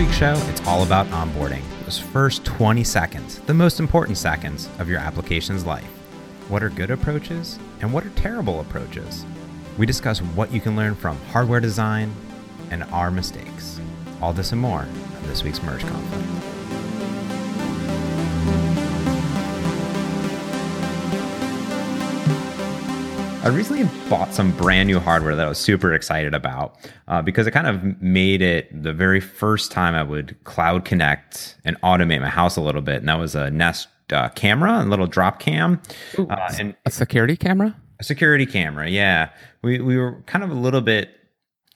week's show, it's all about onboarding. Those first 20 seconds, the most important seconds of your application's life. What are good approaches and what are terrible approaches? We discuss what you can learn from hardware design and our mistakes. All this and more on this week's Merge Conflict. I recently bought some brand new hardware that I was super excited about uh, because it kind of made it the very first time I would cloud connect and automate my house a little bit. And that was a Nest uh, camera, a little Dropcam. Ooh, uh, and a security camera? A security camera, yeah. We, we were kind of a little bit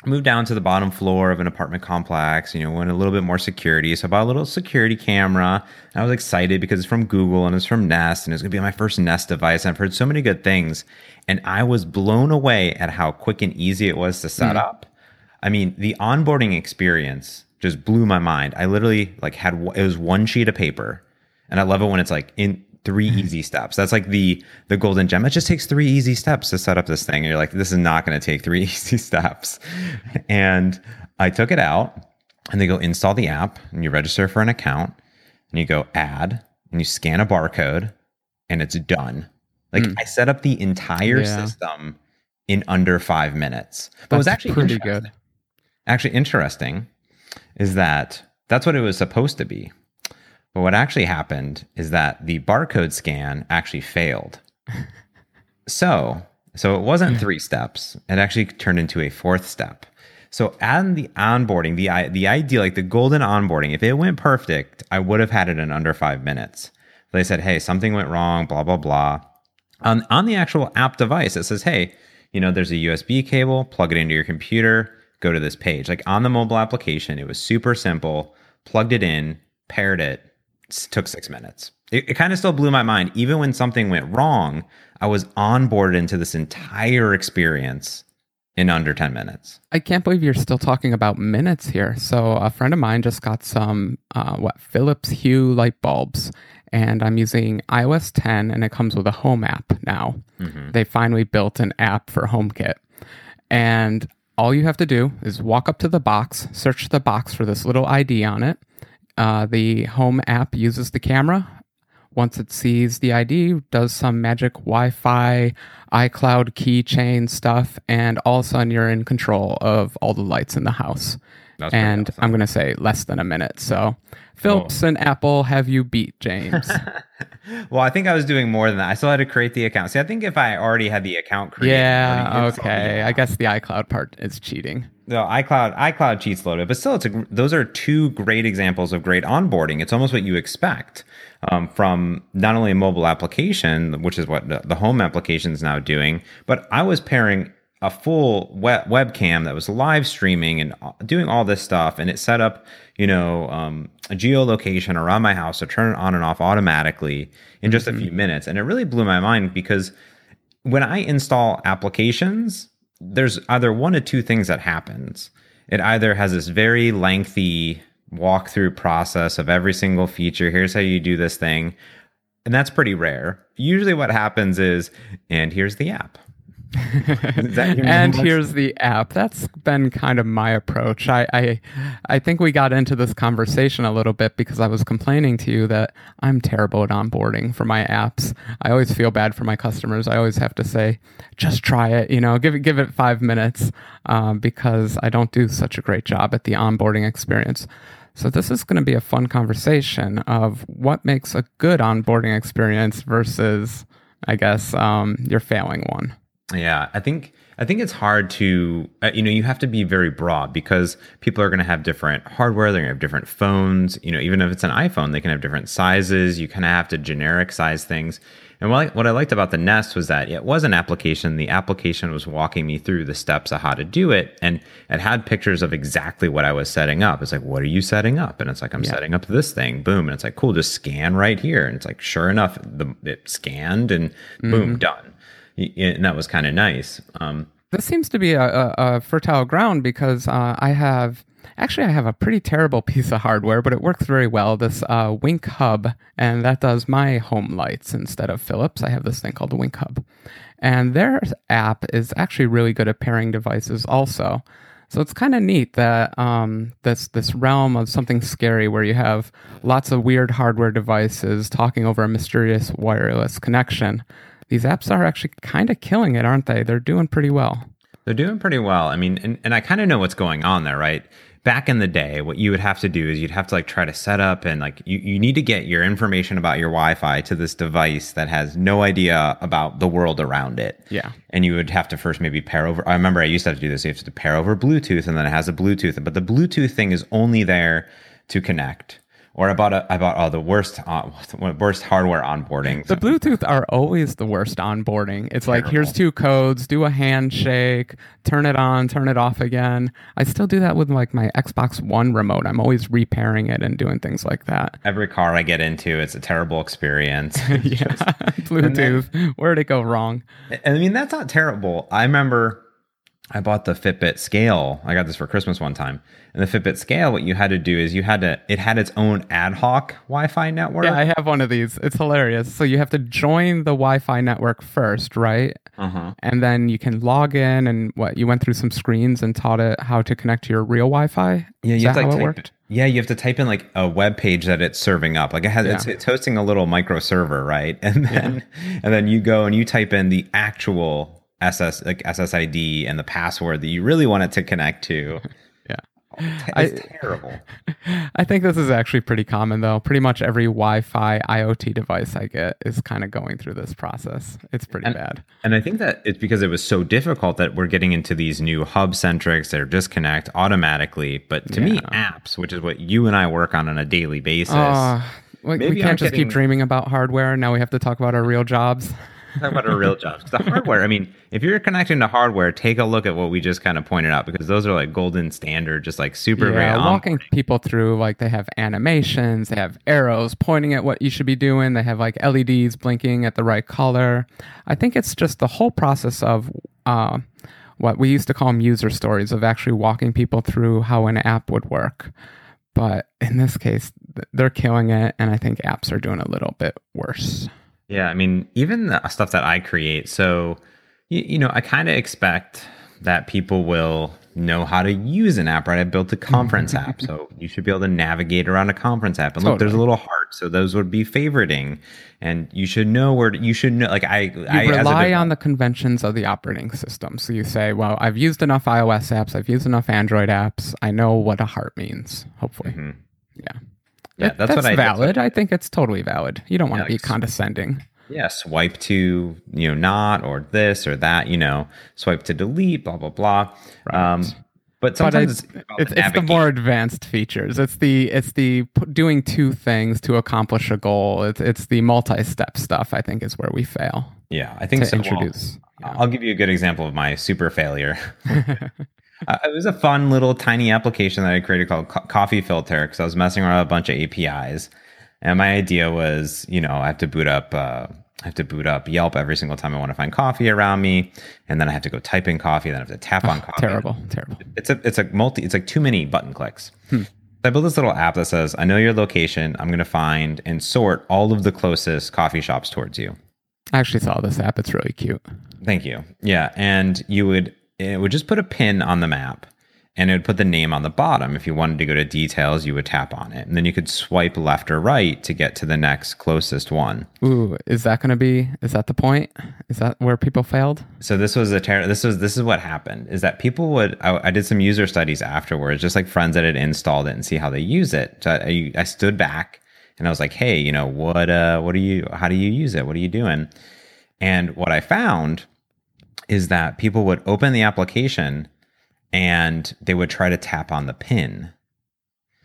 moved down to the bottom floor of an apartment complex, you know, went a little bit more security. So I bought a little security camera. And I was excited because it's from Google and it's from Nest and it's gonna be my first Nest device. And I've heard so many good things. And I was blown away at how quick and easy it was to set mm. up. I mean, the onboarding experience just blew my mind. I literally like had it was one sheet of paper. And I love it when it's like in three easy steps. That's like the the golden gem. It just takes three easy steps to set up this thing. And you're like, this is not going to take three easy steps. And I took it out and they go install the app and you register for an account and you go add and you scan a barcode and it's done. Like mm. I set up the entire yeah. system in under five minutes. But was actually pretty good. Actually interesting is that that's what it was supposed to be. But what actually happened is that the barcode scan actually failed. so, so it wasn't hmm. three steps. It actually turned into a fourth step. So, on the onboarding, the the ideal, like the golden onboarding, if it went perfect, I would have had it in under five minutes. They said, "Hey, something went wrong." Blah blah blah. On on the actual app device, it says, "Hey, you know, there's a USB cable. Plug it into your computer. Go to this page." Like on the mobile application, it was super simple. Plugged it in, paired it, took six minutes. It, it kind of still blew my mind. Even when something went wrong, I was onboarded into this entire experience in under 10 minutes. I can't believe you're still talking about minutes here. So, a friend of mine just got some, uh, what, Philips Hue light bulbs, and I'm using iOS 10, and it comes with a home app now. Mm-hmm. They finally built an app for HomeKit. And all you have to do is walk up to the box, search the box for this little ID on it, uh, the home app uses the camera. Once it sees the ID, does some magic Wi Fi, iCloud keychain stuff, and all of a sudden you're in control of all the lights in the house. That's and awesome. I'm going to say less than a minute. So, Philips oh. and Apple have you beat, James. well, I think I was doing more than that. I still had to create the account. See, I think if I already had the account created, yeah, okay. I guess the iCloud part is cheating no iCloud iCloud cheats a little bit, but still, it's a, those are two great examples of great onboarding. It's almost what you expect um, from not only a mobile application, which is what the, the home application is now doing, but I was pairing a full web- webcam that was live streaming and uh, doing all this stuff, and it set up, you know, um, a geolocation around my house to turn it on and off automatically in just mm-hmm. a few minutes, and it really blew my mind because when I install applications there's either one of two things that happens. It either has this very lengthy walkthrough process of every single feature. Here's how you do this thing. And that's pretty rare. Usually, what happens is, and here's the app and here's the app. That's been kind of my approach. I, I I think we got into this conversation a little bit because I was complaining to you that I'm terrible at onboarding for my apps. I always feel bad for my customers. I always have to say, just try it. You know, give it give it five minutes um, because I don't do such a great job at the onboarding experience. So this is going to be a fun conversation of what makes a good onboarding experience versus, I guess, um, your failing one. Yeah, I think I think it's hard to uh, you know you have to be very broad because people are going to have different hardware. They're going to have different phones. You know, even if it's an iPhone, they can have different sizes. You kind of have to generic size things. And what I, what I liked about the Nest was that it was an application. The application was walking me through the steps of how to do it, and it had pictures of exactly what I was setting up. It's like, what are you setting up? And it's like, I'm yeah. setting up this thing. Boom, and it's like, cool, just scan right here. And it's like, sure enough, the it scanned, and boom, mm-hmm. done and that was kind of nice. Um, this seems to be a, a, a fertile ground because uh, I have actually I have a pretty terrible piece of hardware, but it works very well. This uh, Wink Hub, and that does my home lights instead of Philips. I have this thing called the Wink Hub, and their app is actually really good at pairing devices also. So it's kind of neat that um, this this realm of something scary, where you have lots of weird hardware devices talking over a mysterious wireless connection. These apps are actually kind of killing it, aren't they? They're doing pretty well. They're doing pretty well. I mean, and, and I kind of know what's going on there, right? back in the day, what you would have to do is you'd have to like try to set up and like you, you need to get your information about your Wi-Fi to this device that has no idea about the world around it. Yeah. And you would have to first maybe pair over. I remember I used to have to do this. You have to pair over Bluetooth and then it has a Bluetooth, but the Bluetooth thing is only there to connect or I bought a, I bought oh, the worst uh, worst hardware onboarding. The Bluetooth are always the worst onboarding. It's Terrible. like here's two codes, do a handshake, turn it on, turn it off again. I still do that with like my Xbox One remote. I'm always repairing it and doing things like that. Every car I get into, it's a terrible experience. yeah, Bluetooth. Then, Where'd it go wrong? I mean, that's not terrible. I remember I bought the Fitbit scale. I got this for Christmas one time. And the Fitbit scale, what you had to do is you had to, it had its own ad hoc Wi Fi network. Yeah, I have one of these. It's hilarious. So you have to join the Wi Fi network first, right? Uh-huh. And then you can log in and what, you went through some screens and taught it how to connect to your real Wi Fi? Yeah, you have to like, type, Yeah, you have to type in like a web page that it's serving up. Like it has, yeah. it's, it's hosting a little micro server, right? And then, yeah. and then you go and you type in the actual SS like SSID and the password that you really want it to connect to. yeah. It's I, terrible. I think this is actually pretty common though. Pretty much every Wi-Fi IoT device I get is kind of going through this process. It's pretty and, bad. And I think that it's because it was so difficult that we're getting into these new hub centrics that are disconnect automatically. But to yeah. me, apps, which is what you and I work on on a daily basis. Uh, we, we can't I'm just getting... keep dreaming about hardware. Now we have to talk about our real jobs. Talk about our real jobs. The hardware, I mean, if you're connecting to hardware, take a look at what we just kind of pointed out because those are like golden standard, just like super yeah, walking people through like they have animations, they have arrows pointing at what you should be doing, they have like LEDs blinking at the right color. I think it's just the whole process of uh, what we used to call them user stories of actually walking people through how an app would work. But in this case, they're killing it, and I think apps are doing a little bit worse. Yeah, I mean, even the stuff that I create. So, you, you know, I kind of expect that people will know how to use an app, right? I built a conference app, so you should be able to navigate around a conference app. And look, there's a little heart, so those would be favoriting, and you should know where to, you should know. Like I, you I rely on the conventions of the operating system. So you say, well, I've used enough iOS apps, I've used enough Android apps, I know what a heart means. Hopefully, mm-hmm. yeah. Yeah, that's, that's what I, valid. I think it's totally valid. You don't want yeah, to be condescending. Yeah, swipe to you know not or this or that. You know, swipe to delete. Blah blah blah. Right. Um, but sometimes but it's, it's, it's, the more advanced features. It's the it's the doing two things to accomplish a goal. It's it's the multi-step stuff. I think is where we fail. Yeah, I think to so. Introduce. Well, yeah. I'll give you a good example of my super failure. Uh, it was a fun little tiny application that I created called Co- Coffee Filter because I was messing around with a bunch of APIs, and my idea was, you know, I have to boot up. Uh, I have to boot up Yelp every single time I want to find coffee around me, and then I have to go type in coffee, then I have to tap on coffee. Terrible, terrible. It's a it's a multi. It's like too many button clicks. Hmm. I built this little app that says, "I know your location. I'm going to find and sort all of the closest coffee shops towards you." I actually saw this app. It's really cute. Thank you. Yeah, and you would it would just put a pin on the map and it would put the name on the bottom. If you wanted to go to details, you would tap on it. And then you could swipe left or right to get to the next closest one. Ooh, is that going to be is that the point? Is that where people failed? So this was a ter- this was this is what happened is that people would I, I, did some user studies afterwards, just like friends that had installed it and see how they use it. So I, I stood back and I was like, "Hey, you know, what uh what do you how do you use it? What are you doing?" And what I found is that people would open the application and they would try to tap on the pin.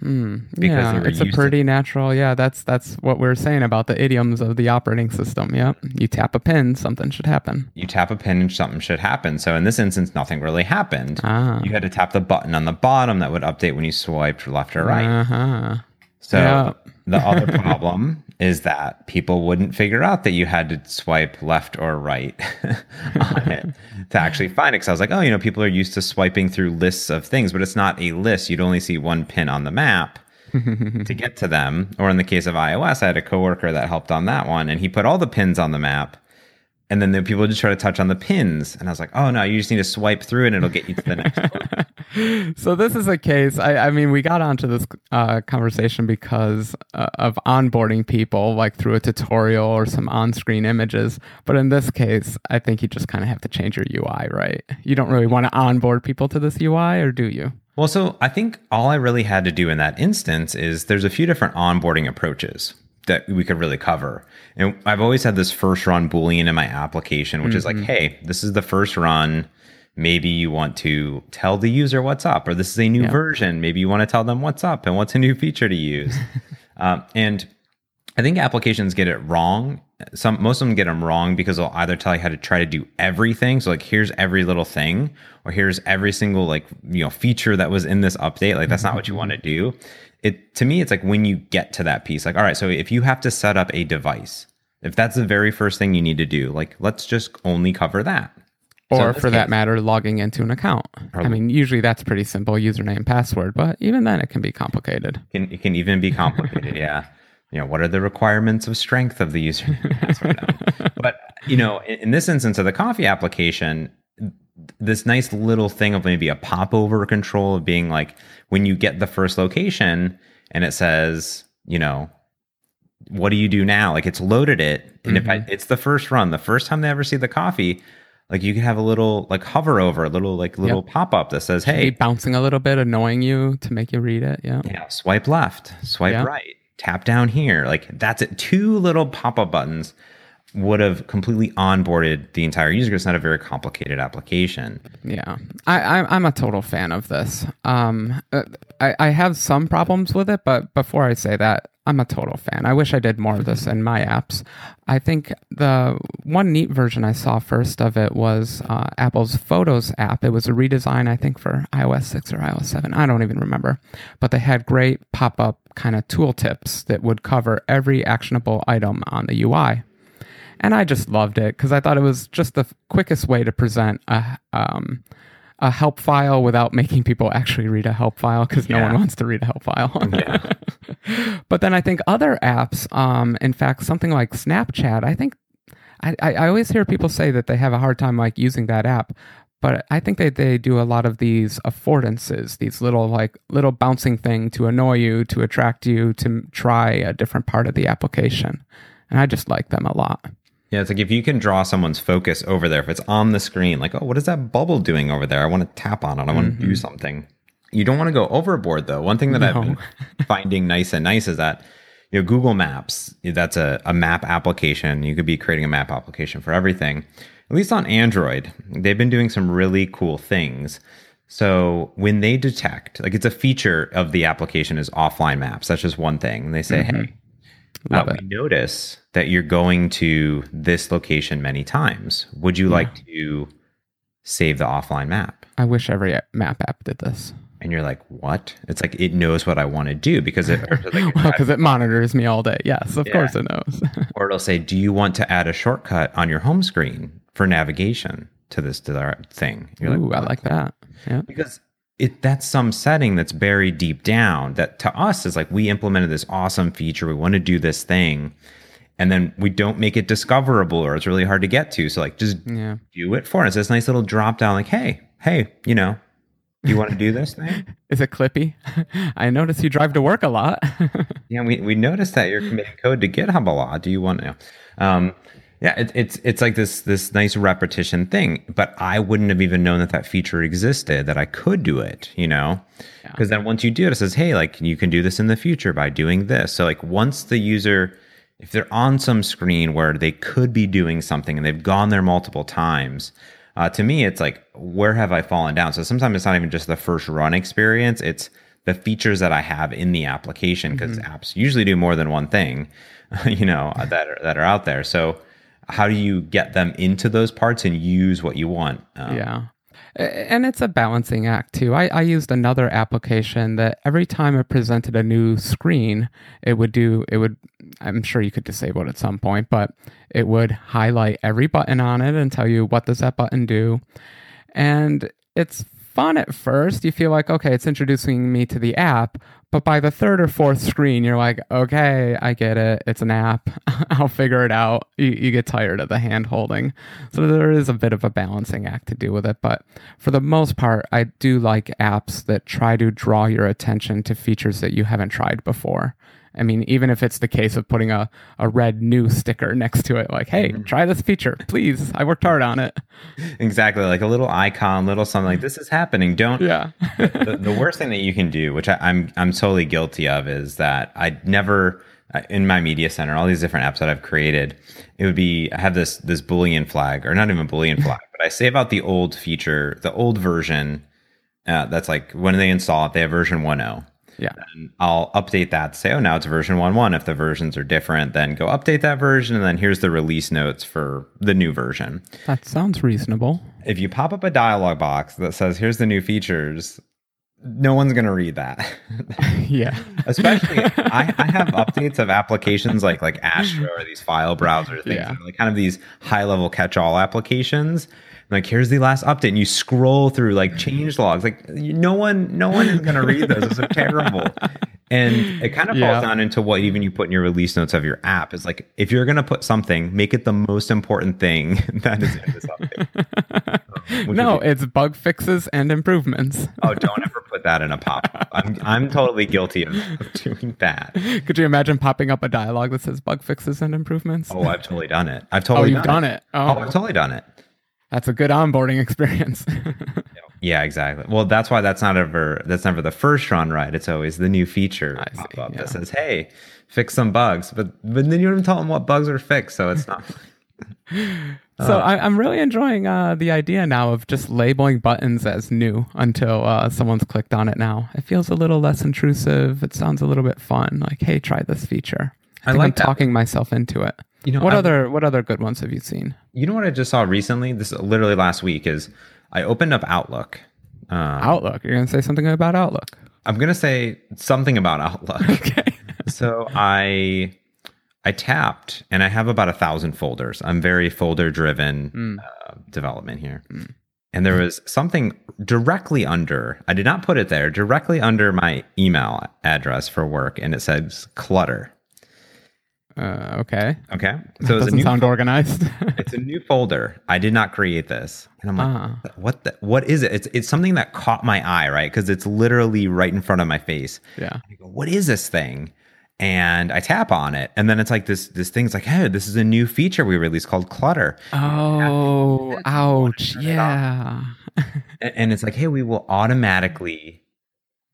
Mm, yeah, it's a pretty to- natural. Yeah, that's that's what we are saying about the idioms of the operating system. Yep, you tap a pin, something should happen. You tap a pin, and something should happen. So in this instance, nothing really happened. Ah. You had to tap the button on the bottom that would update when you swiped left or right. Uh-huh. So yeah. the other problem is that people wouldn't figure out that you had to swipe left or right on it to actually find it. Because I was like, oh, you know, people are used to swiping through lists of things, but it's not a list. You'd only see one pin on the map to get to them. Or in the case of iOS, I had a coworker that helped on that one, and he put all the pins on the map. And then the people just try to touch on the pins. And I was like, oh, no, you just need to swipe through and it'll get you to the next one. so this is a case. I, I mean, we got onto this uh, conversation because uh, of onboarding people, like through a tutorial or some on-screen images. But in this case, I think you just kind of have to change your UI, right? You don't really want to onboard people to this UI, or do you? Well, so I think all I really had to do in that instance is there's a few different onboarding approaches that we could really cover. And I've always had this first run Boolean in my application, which mm-hmm. is like, mm-hmm. hey, this is the first run maybe you want to tell the user what's up or this is a new yeah. version maybe you want to tell them what's up and what's a new feature to use um, and i think applications get it wrong some most of them get them wrong because they'll either tell you how to try to do everything so like here's every little thing or here's every single like you know feature that was in this update like that's not what you want to do it to me it's like when you get to that piece like all right so if you have to set up a device if that's the very first thing you need to do like let's just only cover that or so for that matter, logging into an account. I mean, usually that's pretty simple username, password, but even then it can be complicated. It can, it can even be complicated, yeah. You know, what are the requirements of strength of the username? Password but, you know, in, in, this instance of the coffee application, this nice little thing of maybe a popover control of being like when you get the first location and it says, you know, what do you do now? Like it's loaded it. And mm-hmm. if I, mm-hmm. it's the first run, the first time they ever see the coffee, like you can have a little like hover over a little like little yep. pop up that says, "Hey," bouncing a little bit, annoying you to make you read it. Yeah. Yeah. Swipe left, swipe yeah. right, tap down here. Like that's it. Two little pop up buttons would have completely onboarded the entire user. It's not a very complicated application. Yeah, I, I'm a total fan of this. Um, uh, I, I have some problems with it, but before I say that, I'm a total fan. I wish I did more of this in my apps. I think the one neat version I saw first of it was uh, Apple's Photos app. It was a redesign, I think, for iOS 6 or iOS 7. I don't even remember. But they had great pop up kind of tooltips that would cover every actionable item on the UI. And I just loved it because I thought it was just the quickest way to present a. Um, a help file without making people actually read a help file because yeah. no one wants to read a help file. yeah. But then I think other apps, um, in fact, something like Snapchat, I think I, I always hear people say that they have a hard time like using that app. But I think they, they do a lot of these affordances, these little like little bouncing thing to annoy you, to attract you to try a different part of the application. And I just like them a lot. Yeah, it's like if you can draw someone's focus over there, if it's on the screen, like, oh, what is that bubble doing over there? I want to tap on it. I want mm-hmm. to do something. You don't want to go overboard though. One thing that no. I've been finding nice and nice is that you know Google Maps, that's a, a map application. You could be creating a map application for everything. At least on Android, they've been doing some really cool things. So when they detect, like it's a feature of the application is offline maps. That's just one thing. And they say, mm-hmm. hey, uh, we notice that you're going to this location many times. Would you yeah. like to save the offline map? I wish every map app did this. And you're like, what? It's like it knows what I want to do because it like, well, because it monitors me all day. Yes, of yeah. course it knows. or it'll say, do you want to add a shortcut on your home screen for navigation to this thing? You're Ooh, like, I like that. Yeah, because it that's some setting that's buried deep down that to us is like we implemented this awesome feature we want to do this thing and then we don't make it discoverable or it's really hard to get to. So like just yeah. do it for us. This nice little drop down like hey hey you know you want to do this thing? Is it clippy? I notice you drive to work a lot. Yeah we, we noticed that you're committing code to github a lot. Do you want to um, yeah, it, it's it's like this this nice repetition thing, but I wouldn't have even known that that feature existed, that I could do it, you know, because yeah. then once you do it, it says, hey, like you can do this in the future by doing this. So like once the user, if they're on some screen where they could be doing something and they've gone there multiple times, uh, to me, it's like where have I fallen down? So sometimes it's not even just the first run experience; it's the features that I have in the application because mm-hmm. apps usually do more than one thing, you know, that are, that are out there. So how do you get them into those parts and use what you want? Um, yeah. And it's a balancing act too. I, I used another application that every time it presented a new screen, it would do, it would, I'm sure you could disable it at some point, but it would highlight every button on it and tell you what does that button do. And it's fun at first. You feel like, okay, it's introducing me to the app. But by the third or fourth screen, you're like, okay, I get it. It's an app. I'll figure it out. You, you get tired of the hand holding. So there is a bit of a balancing act to do with it. But for the most part, I do like apps that try to draw your attention to features that you haven't tried before. I mean, even if it's the case of putting a, a red new sticker next to it, like, hey, try this feature, please. I worked hard on it. Exactly. Like a little icon, little something like this is happening. Don't Yeah. the, the worst thing that you can do, which I, I'm I'm totally guilty of, is that I never in my media center, all these different apps that I've created, it would be I have this this boolean flag, or not even boolean flag, but I save out the old feature, the old version. Uh, that's like when they install it, they have version 1.0. yeah. And I'll update that say, oh, now it's version 1.1. If the versions are different, then go update that version. And then here's the release notes for the new version. That sounds reasonable. If you pop up a dialog box that says, here's the new features, no one's going to read that. yeah. Especially, I, I have updates of applications like like Astro or these file browser things, Yeah. like kind of these high level catch all applications. Like here's the last update, and you scroll through like change logs. Like no one, no one is going to read those. Those are terrible. And it kind of Yeah. falls down into what even you put in your release notes of your app is like if you're going to put something, make it the most important thing that is in this update. No, it's bug fixes and improvements. oh, don't ever put that in a pop. Up. I'm I'm totally guilty of, of doing that. Could you imagine popping up a dialogue that says bug fixes and improvements? Oh, I've totally done it. I've Oh, totally you've done it. Oh, Oh, I've totally done it. That's a good onboarding experience. Yeah, exactly. Well, that's why that's not ever that's never the first run right. It's always the new feature I see, pop up yeah. that says, "Hey, fix some bugs," but but then you don't even tell them what bugs are fixed, so it's not. so I, I'm really enjoying uh, the idea now of just labeling buttons as new until uh, someone's clicked on it. Now it feels a little less intrusive. It sounds a little bit fun. Like, hey, try this feature. I, I think like I'm that. talking myself into it. You know, what I- other what other good ones have you seen? You know what I just saw recently? This literally last week. Is I opened up Outlook. Um, Outlook. You're gonna say something about Outlook. I'm gonna say something about Outlook. Okay. so I I tapped and I have about a thousand folders. I'm very folder driven uh, development here. And there was something directly under, I did not put it there, directly under my email address for work, and it says clutter. Uh, okay. Okay. So it's a Doesn't new sound organized. it's a new folder. I did not create this. And I'm like, Ah. what the, what is it? It's it's something that caught my eye, right? Because it's literally right in front of my face. yeah. I go, what is this thing? And I tap on it, and then it's like this this thing's like, hey, this is a new feature we released called clutter. Oh, ouch. it Yeah. And, and it's like, hey, we will automatically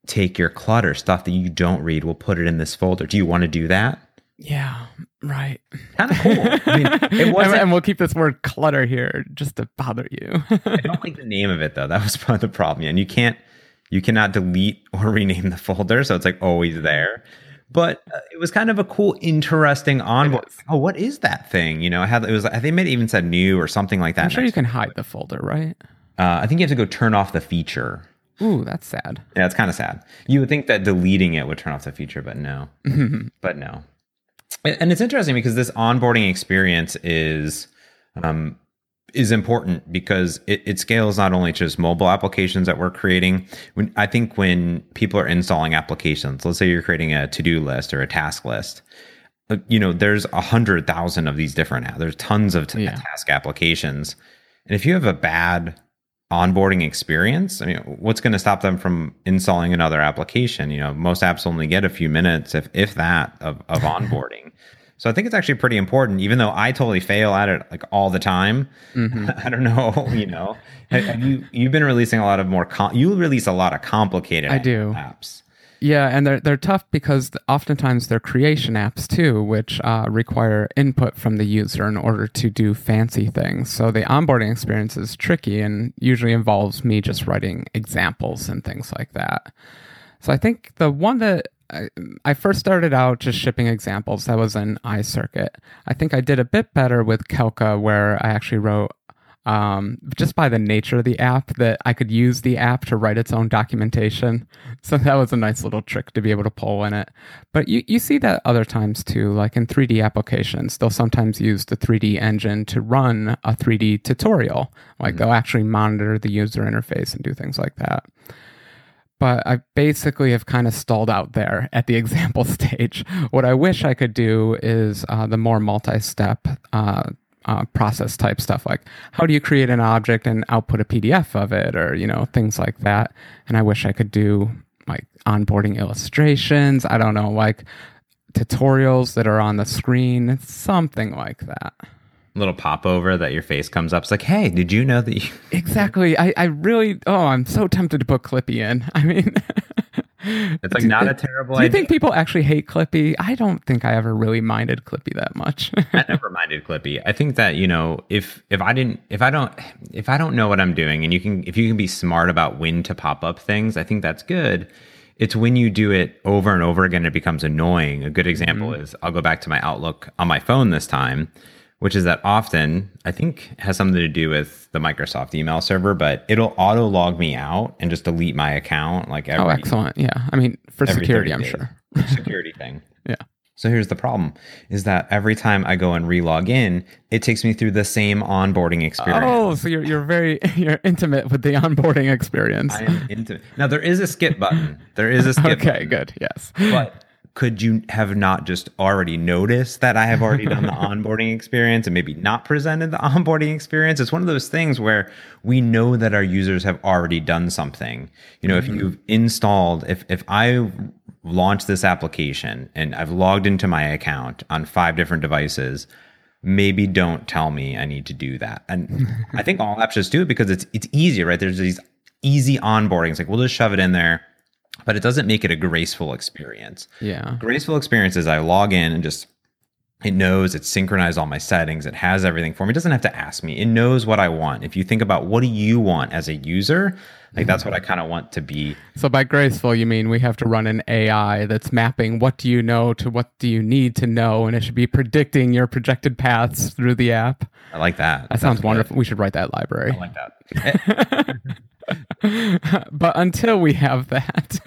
take your clutter, stuff that you don't read, we'll put it in this folder. Do you want to do that? Yeah. Right. Kind of cool. I mean, it and, wasn't and we'll keep this word clutter here just to bother you. I don't like the name of it though. That was part of the problem. And you can't, you cannot delete or rename the folder, so it's like always there. But uh, it was kind of a cool, interesting onboard. Oh, what is that thing? You know, I had it was. I think it even said new or something like that. I'm sure you can hide the folder, right? Uh, I think you have to go turn off the feature. Ooh, that's sad. Yeah, it's kind of sad. You would think that deleting it would turn off the feature, but no. but no. And it's interesting because this onboarding experience is um, is important because it, it scales not only just mobile applications that we're creating. When I think when people are installing applications, let's say you're creating a to do list or a task list, uh, you know, there's a hundred thousand of these different. apps. There's tons of t- Yeah. task applications, and if you have a bad onboarding experience, I mean, what's going to stop them from installing another application? You know, most apps only get a few minutes, if if that, of of onboarding. So I think it's actually pretty important, even though I totally fail at it like all the time. Mm-hmm. I don't know, you know. Have have you you've been releasing a lot of more com- you release a lot of complicated I do. apps. Yeah, and they're they're tough because oftentimes they're creation apps too, which uh, require input from the user in order to do fancy things. So the onboarding experience is tricky and usually involves me just writing examples and things like that. So I think the one that I, I first started out just shipping examples that was in iCircuit. I think I did a bit better with Calca, where I actually wrote um, just by the nature of the app that I could use the app to write its own documentation. So that was a nice little trick to be able to pull in it. But you, you see that other times too, like in 3D applications, they'll sometimes use the 3D engine to run a 3D tutorial. Like mm-hmm. they'll actually monitor the user interface and do things like that but I basically have kind of stalled out there at the example stage. What I wish I could do is uh, the more multi step uh, uh, process type stuff like how do you create an object and output a PDF of it or you know things like that. And I wish I could do like onboarding illustrations. I don't know like tutorials that are on the screen, something like that. Little popover that your face comes up. It's like, hey, did you know that you Exactly. I, I really oh, I'm so tempted to put Clippy in. I mean It's like not a terrible Do you think people actually hate Clippy? I don't think I ever really minded Clippy that much. I never minded Clippy. I think that, you know, if if I didn't if I don't if I don't know what I'm doing and you can if you can be smart about when to pop up things, I think that's good. It's when you do it over and over again it becomes annoying. A good example mm-hmm. is I'll go back to my Outlook on my phone this time which is that often I think has something to do with the Microsoft email server, but it'll auto log me out and just delete my account like oh, every, Oh, excellent. Yeah. I mean, for security, I'm days. sure. security thing. Yeah. So here's the problem is that every time I go and relog in, it takes me through the same onboarding experience. Oh, so you're you're very you're intimate with the onboarding experience. I am intimate. Now there is a skip button. There is a skip Okay, button, good. Yes. But could you have not just already noticed that I have already done the onboarding experience and maybe not presented the onboarding experience? It's one of those things where we know that our users have already done something. You know, mm-hmm. if you've installed, if, if I launch this application and I've logged into my account on five different devices, maybe don't tell me I need to do that. And I think all apps just do it because it's, it's easy, right? There's these easy onboarding. It's like, we'll just shove it in there but it doesn't make it a graceful experience. Yeah. Graceful experience is I log in and just it knows it's synchronized all my settings. It has everything for me. It doesn't have to ask me. It knows what I want. If you think about what do you want as a user, like that's what I kind of want to be. So by graceful, you mean we have to run an AI that's mapping what do you know to what do you need to know, and it should be predicting your projected paths through the app. I like that. That, that sounds wonderful. Good. We should write that library. I like that. Eh, but until we have that,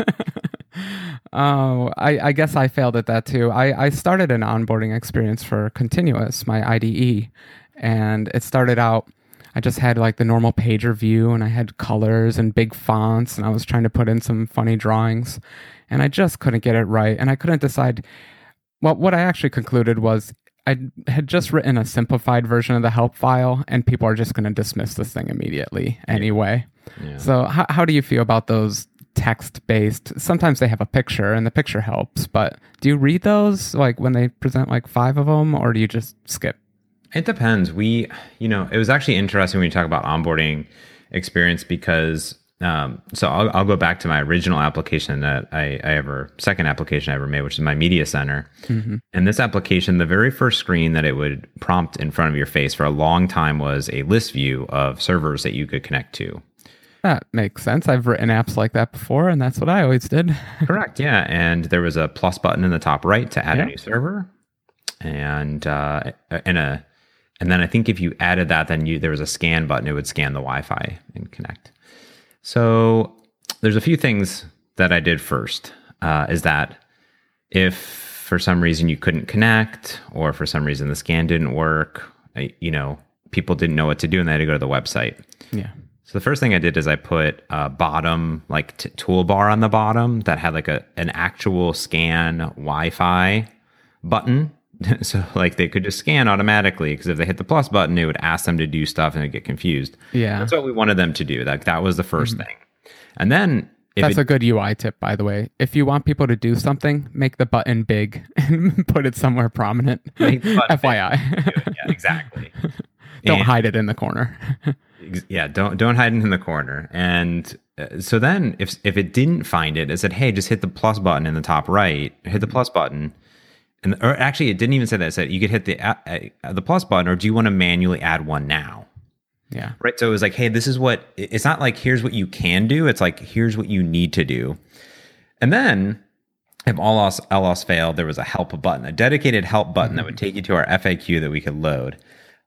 oh, I, I, guess I failed at that too. I, I started an onboarding experience for Continuous, my IDE, and it started out. I just had like the normal pager view, and I had colors and big fonts, and I was trying to put in some funny drawings, and I just couldn't get it right, and I couldn't decide. Well, what I actually concluded was I had just written a simplified version of the help file, and people are just going to dismiss this thing immediately anyway. So, how, how do you feel about those text based? Sometimes they have a picture and the picture helps, but do you read those like when they present like five of them or do you just skip? It depends. We, you know, it was actually interesting when you talk about onboarding experience because um, so I'll, I'll, go back to my original application that I, I, ever second application I ever made, which is my media center. Mm-hmm. And this application, the very first screen that it would prompt in front of your face for a long time was a list view of servers that you could connect to. That makes sense. I've written apps like that before, and that's what I always did. Correct. Yeah, and there was a plus button in the top right to add yeah. a new server, and uh, and a and then I think if you added that, then you there was a scan button. It would scan the Wi-Fi and connect. So there's a few things that I did first. Uh, is that if for some reason you couldn't connect, or for some reason the scan didn't work, you know, people didn't know what to do, and they had to go to the website. Yeah. So the first thing I did is I put a bottom like t- toolbar on the bottom that had like a an actual scan Wi-Fi button. so like they could just scan automatically because if they hit the plus button, it would ask them to do stuff and they get confused. Yeah, that's what we wanted them to do. Like that was the 1st mm-hmm. thing, and then. That's it, a good UI tip, by the way. If you want people to do something, make the button big and put it somewhere prominent. FYI. Yeah, exactly. Don't and, hide it in the corner yeah don't don't hide it in the corner. And uh, so then if if it didn't find it it said hey just hit the plus button in the top right. Hit the plus button. And or actually it didn't even say that. It said you could hit the uh, uh, the plus button or do you want to manually add one now? Yeah. Right? So it was like hey this is what it's not like here's what you can do. It's like here's what you need to do. And then if all else, all else failed, there was a help button, a dedicated help button mm-hmm. that would take you to our FAQ that we could load.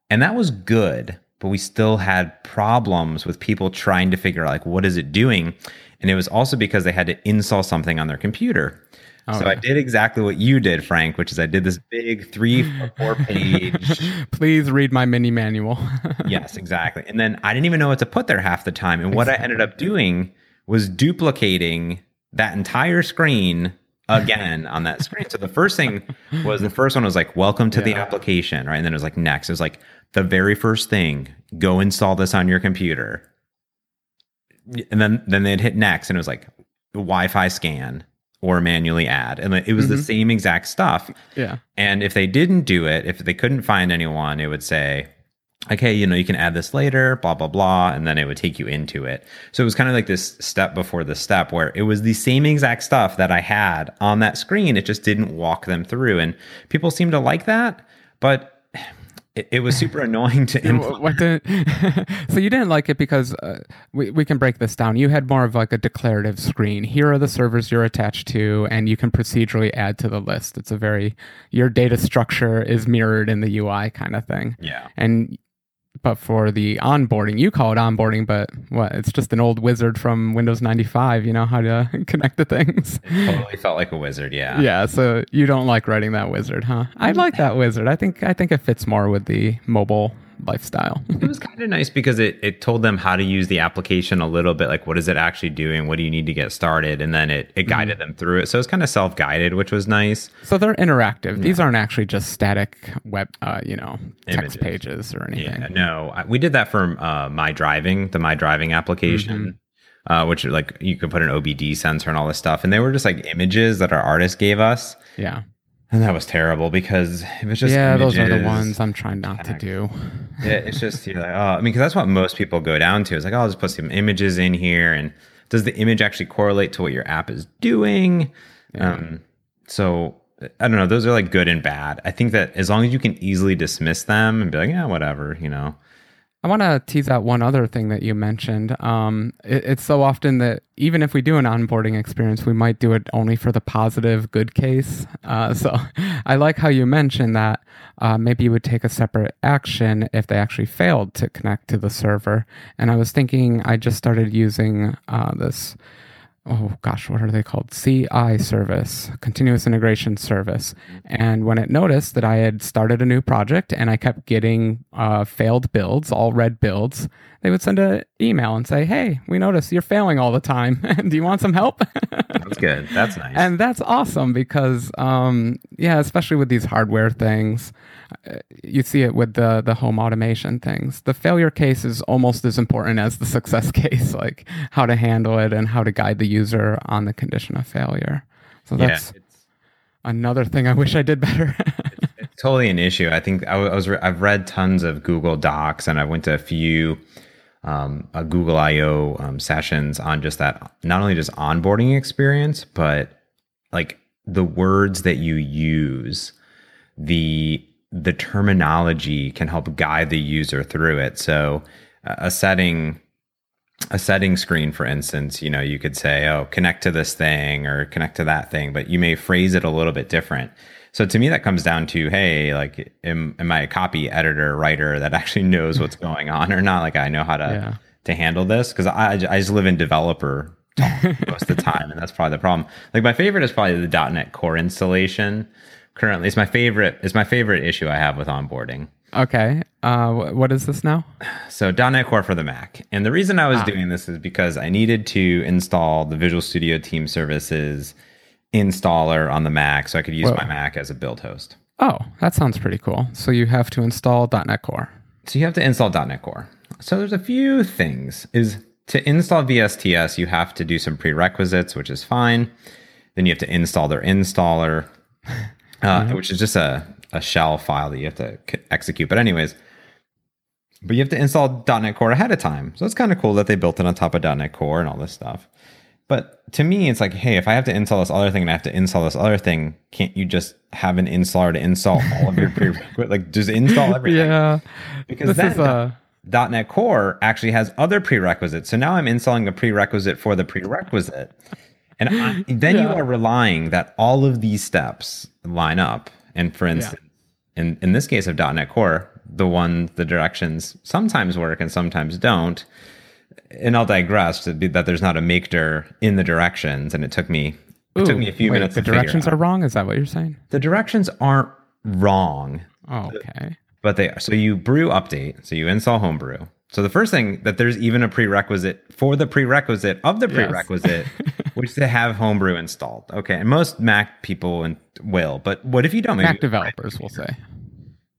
And that was good but we still had problems with people trying to figure out like what is it doing. And it was also because they had to install something on their computer. Oh, so I did exactly what you did, Frank, which is I did this big three or four page. Please read my mini manual. yes, exactly. And then I didn't even know what to put there half the time. And what I ended up doing was duplicating that entire screen again on that screen. So the first thing was the first one was like, welcome to the application, right? And then it was like, next. It was like, the very first thing, go install this on your computer. And then then they'd hit next and it was like Wi-Fi scan or manually add. And it was the Mhm. same exact stuff. yeah. And if they didn't do it, if they couldn't find anyone, it would say, okay, you know, you can add this later, blah, blah, blah. And then it would take you into it. So it was kind of like this step before the step where it was the same exact stuff that I had on that screen. It just didn't walk them through. And people seem to like that. But it, it was super annoying to implement. Did, so you didn't like it because uh, we, we can break this down. You had more of like a declarative screen. Here are the servers you're attached to, and you can procedurally add to the list. It's a very your data structure is mirrored in the UI kind of thing. Yeah. And but for the onboarding, you call it onboarding, but what? It's just an old wizard from Windows 95. You know how to connect the things. Totally felt like a wizard. Yeah. Yeah, so you don't like writing that wizard, huh? I mm. like that wizard. I think I think it fits more with the mobile lifestyle. it was kind of nice because it, it told them how to use the application a little bit like what is it actually doing? What do you need to get started? And then it, it guided them through it. So it's kind of self-guided which was nice. So they're interactive. These aren't actually just static web, uh, you know, text Images. pages or anything. yeah no. I, we did that for uh, my driving the my driving application uh, which like you could put an obd sensor and all this stuff. And they were just like images that our artist gave us. Yeah, and that was terrible because it was just yeah, those are the ones I'm trying not to do. yeah, it's just you're like, oh, I mean, because that's what most people go down to. It's like, oh, I'll just put some images in here, and does the image actually correlate to what your app is doing? Um, so I don't know. Those are like good and bad. I think that as long as you can easily dismiss them and be like, yeah, whatever, you know. I want to tease out one other thing that you mentioned. Um, it, it's so often that even if we do an onboarding experience, we might do it only for the positive, good case. Uh, so I like how you mentioned that uh, maybe you would take a separate action if they actually failed to connect to the server. And I was thinking, I just started using uh, this oh gosh, what are they called? CI service, continuous integration service. And when it noticed that I had started a new project and I kept getting uh, failed builds, all red builds, they would send an email and say, Hey, we notice you're failing all the time. Do you want some help? That's good. That's nice. and that's awesome because um, yeah especially with these hardware things uh, you see it with the the home automation things the failure case is almost as important as the success case like how to handle it and how to guide the user on the condition of failure so that's it's, another thing i wish i did better it's totally an issue. I think I was I've read tons of Google Docs, and I went to a few um, uh, Google I/O um, sessions on just that. Not only just onboarding experience, but like the words that you use, the the terminology can help guide the user through it. So a setting a setting screen for instance you know you could say oh connect to this thing or connect to that thing but you may phrase it a little bit different so to me that comes down to hey like am, am i a copy editor writer that actually knows what's going on or not? Like i know how to Yeah. to handle this? Because I, I just live in developer talk most of the time and that's probably the problem. Like my favorite is probably the. net core installation currently. It's my favorite it's my favorite issue i have with onboarding. Okay uh, what is this now? So .NET Core for the Mac, and the reason I was Ah. doing this is because I needed to install the Visual Studio Team Services installer on the Mac, so I could use Whoa. my Mac as a build host. oh that sounds pretty cool so you have to install .NET Core So you have to install .NET Core. So there's a few things. Is to install VSTS, you have to do some prerequisites, which is fine. Then you have to install their installer, uh, which is just a, a shell file that you have to c- execute. But anyways, but you have to install .NET Core ahead of time. So it's kind of cool that they built it on top of .NET Core and all this stuff. But to me, it's like, hey, if I have to install this other thing and I have to install this other thing, can't you just have an installer to install all of your prerequisites? Like, just install everything. yeah Because this then is uh .NET Core actually has other prerequisites. So now I'm installing a prerequisite for the prerequisite. And I, then you are relying that all of these steps line up. And for instance, in, in this case of .NET Core, the one the directions sometimes work and sometimes don't. And I'll digress to be that there's not a mkdir in the directions, and it took me it took me a few wait, minutes. The directions are wrong. Is that what you're saying? the directions aren't wrong, Oh, okay. but they are. So you brew update, so you install homebrew. So the first thing that there's even a prerequisite for the prerequisite of the Yes. prerequisite, which is to have homebrew installed. Okay, and most Mac people and will, but what if you don't? Maybe Mac developers will say.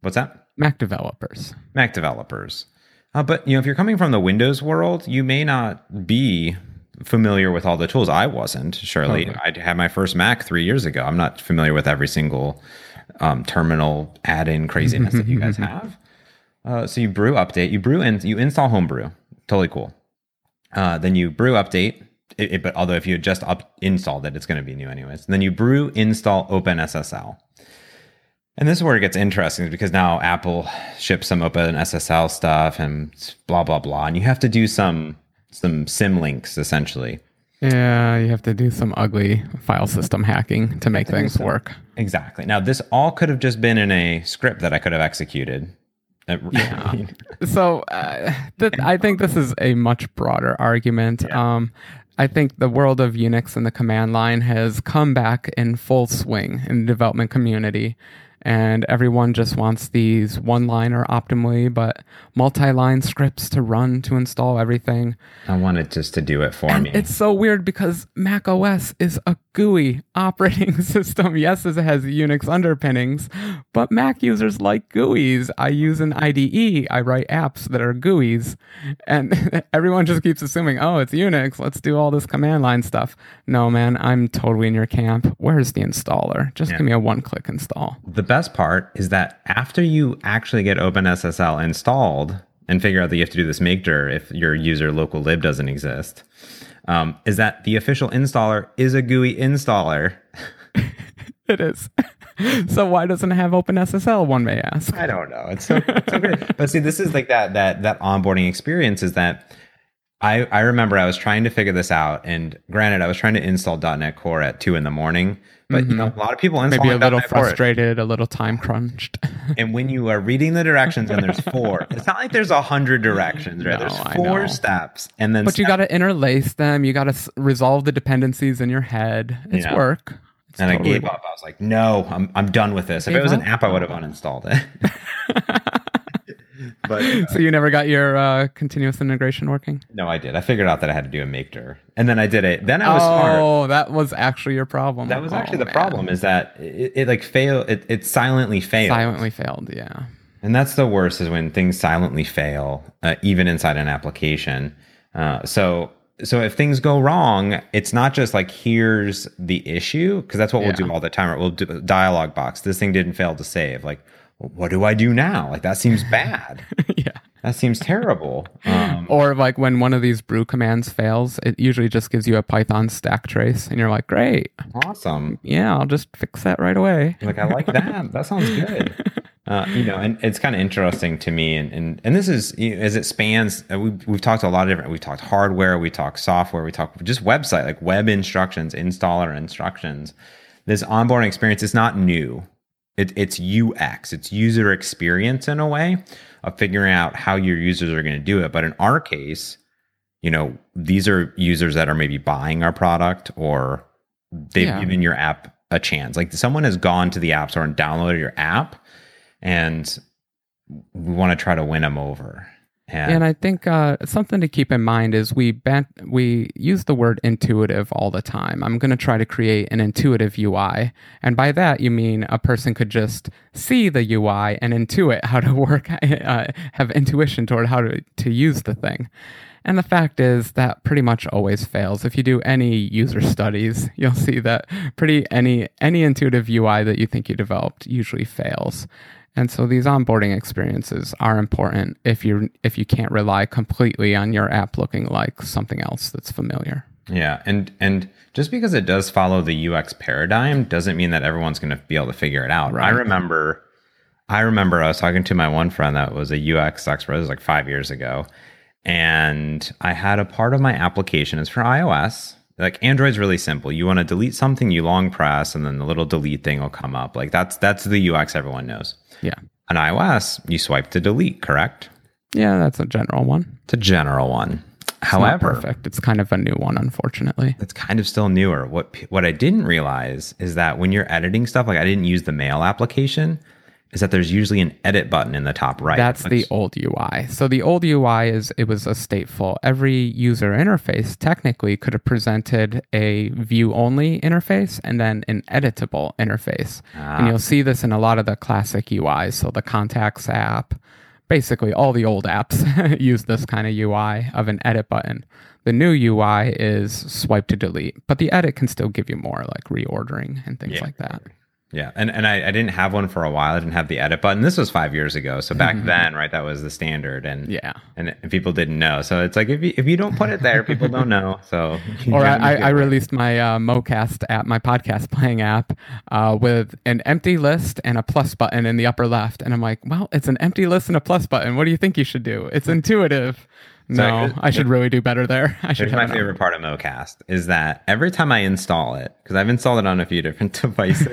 What's that? Mac developers. Mac developers. Uh, but you know, if you're coming from the Windows world, you may not be familiar with all the tools. I wasn't. Surely. I had my first Mac three years ago. I'm not familiar with every single um, terminal add-in craziness that you guys have. Uh, so you brew update, you brew and you install Homebrew. Totally cool. Uh, then you brew update. It, it- but although if you had just up installed it, it's going to be new anyways. then you brew install OpenSSL. And this is where it gets interesting because now Apple ships some open SSL stuff and blah blah blah, and you have to do some some sim links essentially. Yeah, you have to do some ugly file system hacking to make things work. Exactly. Now this all could have just been in a script that I could have executed. Uh, Yeah. So uh, th- I think this is a much broader argument. Um, I think the world of Unix and the command line has come back in full swing in the development community. And everyone just wants these one liner optimally, but multi line scripts to run to install everything. I want it just to do it for And me. it's so weird because Mac OS is a GUI operating system. Yes, it has Unix underpinnings, but Mac users like GUIs. I use an IDE. I write apps that are GUIs. And everyone just keeps assuming, oh, it's Unix. Let's do all this command line stuff. No, man, I'm totally in your camp. Where's the installer? Just Yeah. give me a one click install. the best part is that after you actually get OpenSSL installed and figure out that you have to do this mkdir if your user local lib doesn't exist, um, is that the official installer is a GUI installer. It is. so why doesn't it have OpenSSL, one may ask? I don't know. It's so, it's so great. But see, this is like that that that onboarding experience is that I I remember I was trying to figure this out, and granted, I was trying to install .NET Core at two in the morning, but you know, a lot of people install Mm-hmm. Maybe a little .NET Core. frustrated, a little time crunched. And when you are reading the directions, and there's four, it's not like there's a hundred directions, right? No, there's four steps, and then But you step- got to interlace them. You got to s- resolve the dependencies in your head. It's Yeah. work. It's and totally I gave up. I was like, no, I'm I'm done with this. If it was an app, I would have uninstalled it. but So you never got your uh, continuous integration working? no, I did. I figured out that I had to do a mkdir, and then I did it. Then I was smart. oh, that was actually your problem. That was Oh, actually the man. problem is that it, it like fail it, it silently failed. Silently failed. Yeah. And that's the worst is when things silently fail, uh, even inside an application. Uh, so so if things go wrong, it's not just like here's the issue because that's what we'll do all the time. Right? We'll do a dialogue box. This thing didn't fail to save. Like, what do I do now? Like that seems bad. yeah. that seems terrible. Um, Or like when one of these brew commands fails, it usually just gives you a Python stack trace, and you're like, "Great, awesome. yeah, I'll just fix that right away." like I like that. That sounds good. Uh, you know, and it's kind of interesting to me, and and, and this is you know, as it spans. Uh, we've we've talked a lot of different. We talked hardware, we talked software, we talked just website, like web instructions, installer instructions. This onboarding experience is not new. It, it's UX, it's user experience in a way of figuring out how your users are going to do it. But in our case, you know, these are users that are maybe buying our product or they've Yeah. given your app a chance. Like someone has gone to the app store and downloaded your app, and we want to try to win them over. And, And I think uh, something to keep in mind is we bet we use the word intuitive all the time. I'm going to try to create an intuitive UI, and by that you mean a person could just see the UI and intuit how to work, uh, have intuition toward how to to use the thing. And the fact is that pretty much always fails. If you do any user studies, you'll see that pretty any any intuitive UI that you think you developed usually fails. And so these onboarding experiences are important if you if you can't rely completely on your app looking like something else that's familiar. yeah, and and just because it does follow the UX paradigm doesn't mean that everyone's going to be able to figure it out. Right. I remember, I remember I was talking to my one friend that was a UX expert. Was like five years ago, and I had a part of my application is for iOS. Like Android's really simple. You want to delete something, you long press, and then the little delete thing will come up. Like that's that's the UX everyone knows. Yeah. On iOS, you swipe to delete, correct? Yeah, that's a general one. It's a general one. It's However, perfect. It's kind of a new one, unfortunately. it's kind of still newer. What what I didn't realize is that when you're editing stuff, like I didn't use the mail application, is that there's usually an edit button in the top right. That's the old UI. So the old UI is it was a stateful. Every user interface technically could have presented a view only interface and then an editable interface. And ah. you'll see this in a lot of the classic UIs. So the contacts app, basically all the old apps use this kind of UI of an edit button. The new UI is swipe to delete, but the edit can still give you more like reordering and things Yeah. like that. Yeah, and and I, I didn't have one for a while. I didn't have the edit button. This was five years ago, so back then, right, that was the standard, and Yeah. and, and people didn't know. So it's like if you if you don't put it there, people don't know. So or I, I, I released my uh, MoCast app, my podcast playing app, uh, with an empty list and a plus button in the upper left. And I'm like, well, it's an empty list and a plus button. What do you think you should do? It's intuitive. No, here's- I should really do better there. I should my favorite part of MoCast is that every time I install it, because I've installed it on a few different devices,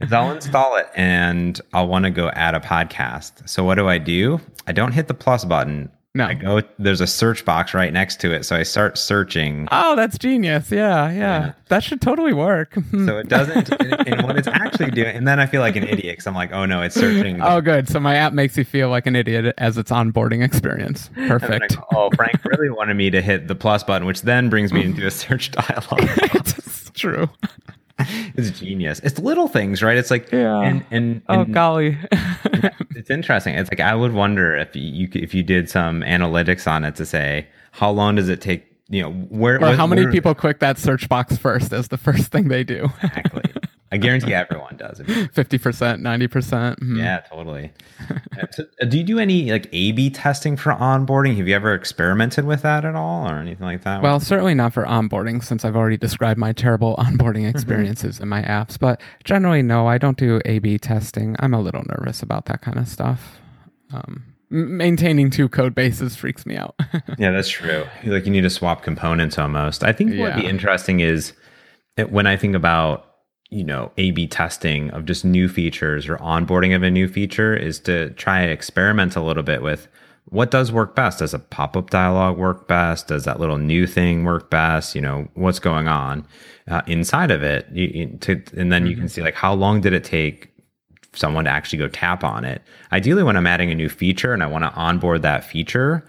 is I'll install it and I'll want to go add a podcast. So what do I do? I don't hit the plus button. No. I go. There's a search box right next to it, so I start searching. Oh, that's genius. Yeah, yeah. That should totally work. So it doesn't. and, what it's actually doing, and then I feel like an idiot because I'm like, oh no, it's searching. oh, good. So my app makes you feel like an idiot as its onboarding experience. And then I Perfect. go, oh, Frank really wanted me to hit the plus button, which then brings me into a search dialog. it's true. it's genius. It's little things, right? It's like, Yeah. and and, Oh, golly. it's interesting. It's like I would wonder if you if you did some analytics on it to say how long does it take. You know, where or how many where- people click that search box first as the first thing they do? exactly? I guarantee everyone does. If 50%, 90%. Mhm. Yeah, totally. Uh, so, uh, do you do any like A/B testing for onboarding? Have you ever experimented with that at all, or anything like that? Well, certainly not for onboarding, since I've already described my terrible onboarding Mm-hmm. experiences in my apps. But generally, no, I don't do A B testing. I'm a little nervous about that kind of stuff. Um, maintaining two code bases freaks me out. Yeah, that's true. Like you need to swap components almost. I think what would be interesting is when I think about you know A/B testing of just new features or onboarding of a new feature is to try and experiment a little bit with what does work best. Does a pop-up dialog work best? Does that little new thing work best? You know what's going on uh, inside of it, you, you- to, and then you can see like how long did it take someone to actually go tap on it. Ideally, when I'm adding a new feature and I want to onboard that feature,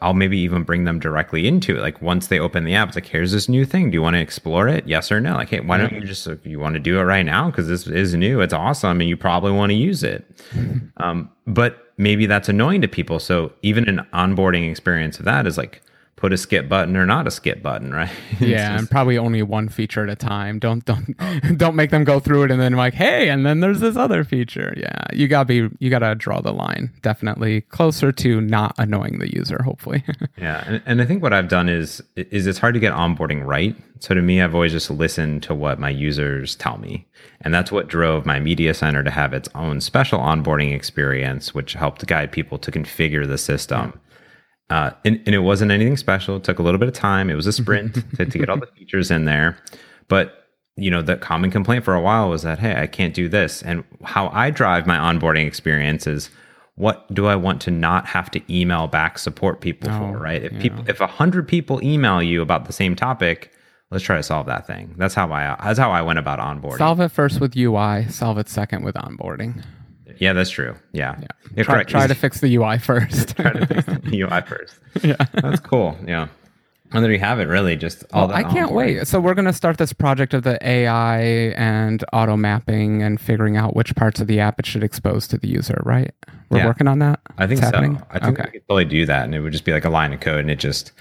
I'll- maybe even bring them directly into it. Like once they open the app, it's like, here's this new thing. Do you want to explore it? Yes or no? Like, hey, why don't you just, if you want to do it right now, because this is new, it's awesome, and you probably want to use it. Um, but maybe that's annoying to people. So even an onboarding experience of that is like, put a skip button or not a skip button, right? Yeah, just- and probably only one feature at a time. Don't don't oh. don't make them go through it and then like, hey, and then there's this other feature. Yeah, you gotta be you gotta draw the line definitely closer to not annoying the user. Hopefully. Yeah, and, and I think what I've done is is it's hard to get onboarding right. So to me, I've always just listened to what my users tell me, and that's what drove my media center to have its own special onboarding experience, which helped guide people to configure the system. Uh, and, and it wasn't anything special. It took a little bit of time. It was a sprint to, to get all the features in there, but you know the common complaint for a while was that hey, I can't do this. And how I drive my onboarding experience is what do I want to not have to email back support people Oh, for, right? If yeah. people if a hundred people email you about the same topic, let's try to solve that thing. That's how I that's how I went about onboarding. solve it first with UI. Solve it second with onboarding. Yeah, that's true. Yeah, yeah. Try, correct. try to fix the UI first. try to fix the UI first. yeah. That's cool. Yeah. And there you have it. Really, just all Well, that. I can't onboarding. wait. So we're going to start this project of the AI and auto mapping and figuring out which parts of the app it should expose to the user. Right? We're Yeah. working on that. I think It's so. happening? I think okay. we could totally do that, and it would just be like a line of code, and it just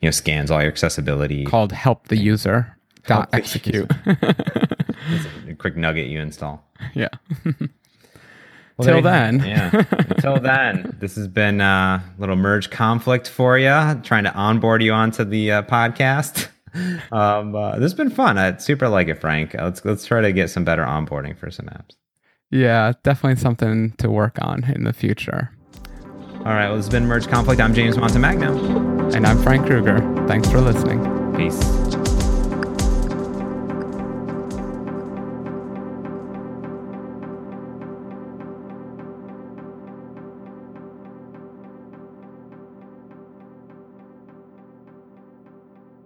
you know scans all your accessibility. Called help the user. Dot execute. a quick NuGet you install. yeah. Well, Till then. yeah. Until then, this has been a little merge conflict for you, trying to onboard you onto the uh, podcast. Um, uh, this has been fun. I super like it, Frank. Uh, Let's let's try to get some better onboarding for some apps. Yeah. Definitely something to work on in the future. All right. Well, this has been merge conflict. I'm James Montemagno. And I'm Frank Krueger. Thanks for listening. Peace.